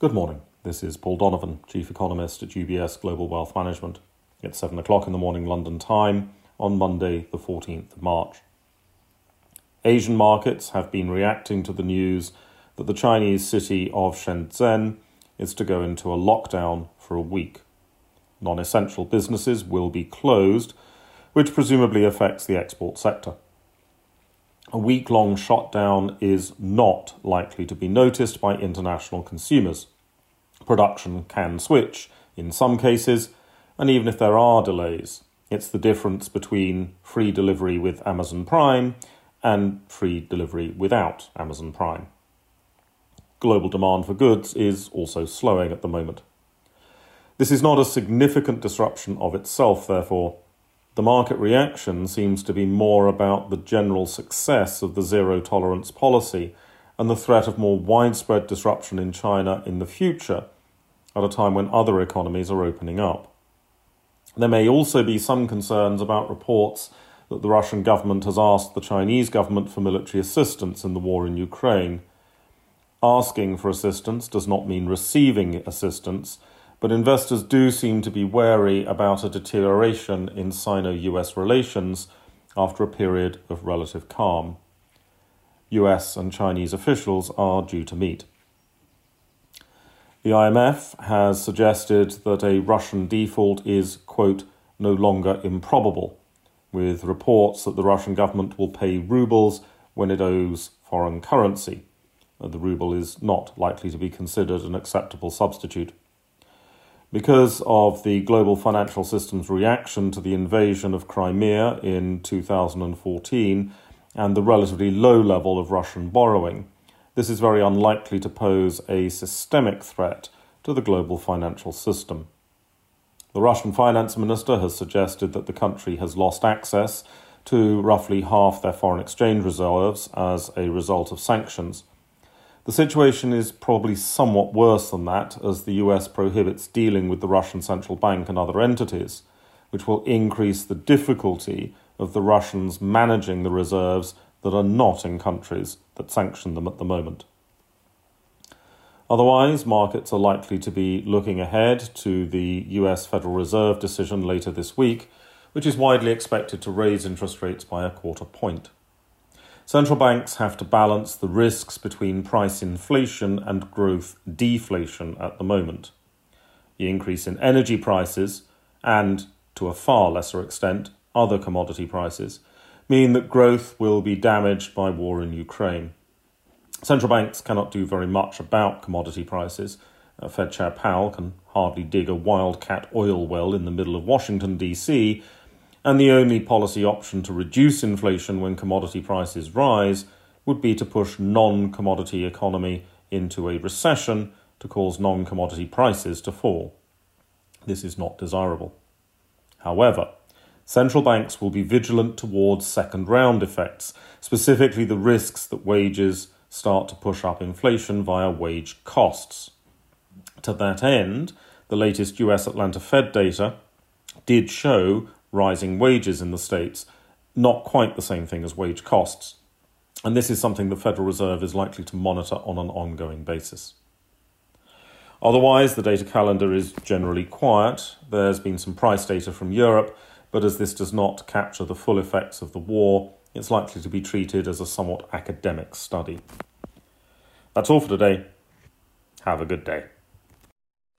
Good morning. This is Paul Donovan, Chief Economist at UBS Global Wealth Management. It's 7 o'clock in the morning London time on Monday, the 14th of March. Asian markets have been reacting to the news that the Chinese city of Shenzhen is to go into a lockdown for a week. Non essential businesses will be closed, which presumably affects the export sector. A week long shutdown is not likely to be noticed by international consumers production can switch in some cases, and even if there are delays, it's the difference between free delivery with Amazon Prime and free delivery without Amazon Prime. Global demand for goods is also slowing at the moment. This is not a significant disruption of itself, therefore. The market reaction seems to be more about the general success of the zero tolerance policy and the threat of more widespread disruption in China in the future at a time when other economies are opening up. There may also be some concerns about reports that the Russian government has asked the Chinese government for military assistance in the war in Ukraine. Asking for assistance does not mean receiving assistance, but investors do seem to be wary about a deterioration in Sino US relations after a period of relative calm. US and Chinese officials are due to meet. The IMF has suggested that a Russian default is, quote, no longer improbable, with reports that the Russian government will pay rubles when it owes foreign currency. The ruble is not likely to be considered an acceptable substitute. Because of the global financial system's reaction to the invasion of Crimea in 2014 and the relatively low level of Russian borrowing, this is very unlikely to pose a systemic threat to the global financial system. The Russian finance minister has suggested that the country has lost access to roughly half their foreign exchange reserves as a result of sanctions. The situation is probably somewhat worse than that, as the US prohibits dealing with the Russian central bank and other entities, which will increase the difficulty of the Russians managing the reserves that are not in countries that sanction them at the moment. Otherwise, markets are likely to be looking ahead to the US Federal Reserve decision later this week, which is widely expected to raise interest rates by a quarter point. Central banks have to balance the risks between price inflation and growth deflation at the moment. The increase in energy prices and, to a far lesser extent, other commodity prices mean that growth will be damaged by war in Ukraine. Central banks cannot do very much about commodity prices. Uh, Fed Chair Powell can hardly dig a wildcat oil well in the middle of Washington, D.C., and the only policy option to reduce inflation when commodity prices rise would be to push non commodity economy into a recession to cause non commodity prices to fall. This is not desirable. However, central banks will be vigilant towards second round effects, specifically the risks that wages start to push up inflation via wage costs. To that end, the latest US Atlanta Fed data did show rising wages in the States, not quite the same thing as wage costs. And this is something the Federal Reserve is likely to monitor on an ongoing basis. Otherwise, the data calendar is generally quiet. There's been some price data from Europe but as this does not capture the full effects of the war, it's likely to be treated as a somewhat academic study. That's all for today. Have a good day.